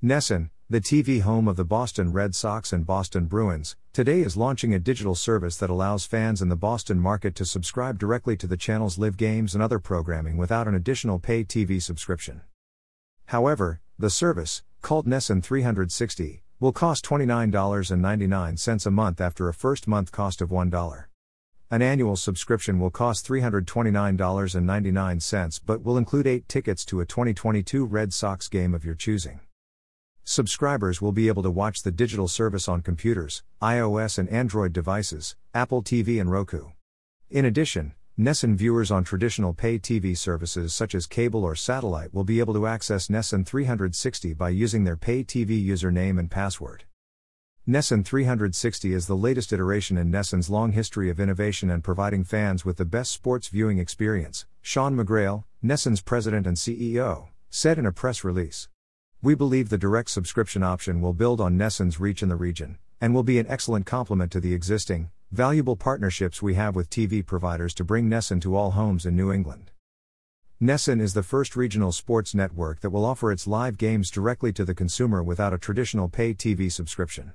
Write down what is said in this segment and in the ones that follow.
NESN, the TV home of the Boston Red Sox and Boston Bruins, today is launching a digital service that allows fans in the Boston market to subscribe directly to the channel's live games and other programming without an additional pay TV subscription. However, the service, called NESN 360, will cost $29.99 a month after a first month cost of $1. An annual subscription will cost $329.99 but will include 8 tickets to a 2022 Red Sox game of your choosing. Subscribers will be able to watch the digital service on computers, iOS and Android devices, Apple TV and Roku. In addition, NESN viewers on traditional pay TV services such as cable or satellite will be able to access NESN 360 by using their pay TV username and password. NESN 360 is the latest iteration in NESN's long history of innovation and providing fans with the best sports viewing experience, Sean McGrail, NESN's president and CEO, said in a press release. We believe the direct subscription option will build on NESN's reach in the region, and will be an excellent complement to the existing, valuable partnerships we have with TV providers to bring NESN to all homes in New England. NESN is the first regional sports network that will offer its live games directly to the consumer without a traditional pay TV subscription.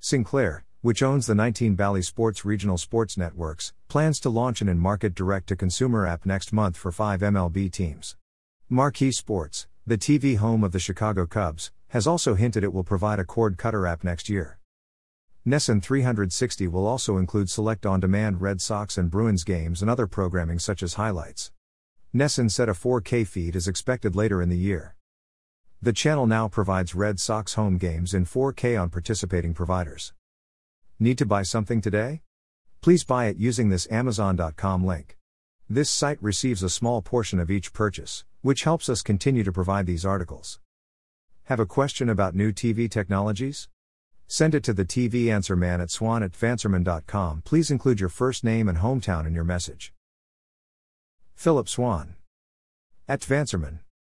Sinclair, which owns the 19 Bally Sports regional sports networks, plans to launch an in market direct to consumer app next month for five MLB teams. Marquee Sports, the TV home of the Chicago Cubs, has also hinted it will provide a cord cutter app next year. NESN 360 will also include select on demand Red Sox and Bruins games and other programming such as highlights. NESN said a 4K feed is expected later in the year. The channel now provides Red Sox home games in 4K on participating providers. Need to buy something today? Please buy it using this Amazon.com link. This site receives a small portion of each purchase which helps us continue to provide these articles. Have a question about new TV technologies? Send it to the TV Answer Man at swann at tvanswerman.com. Please include your first name and hometown in your message. Phillip Swann. At Vanserman.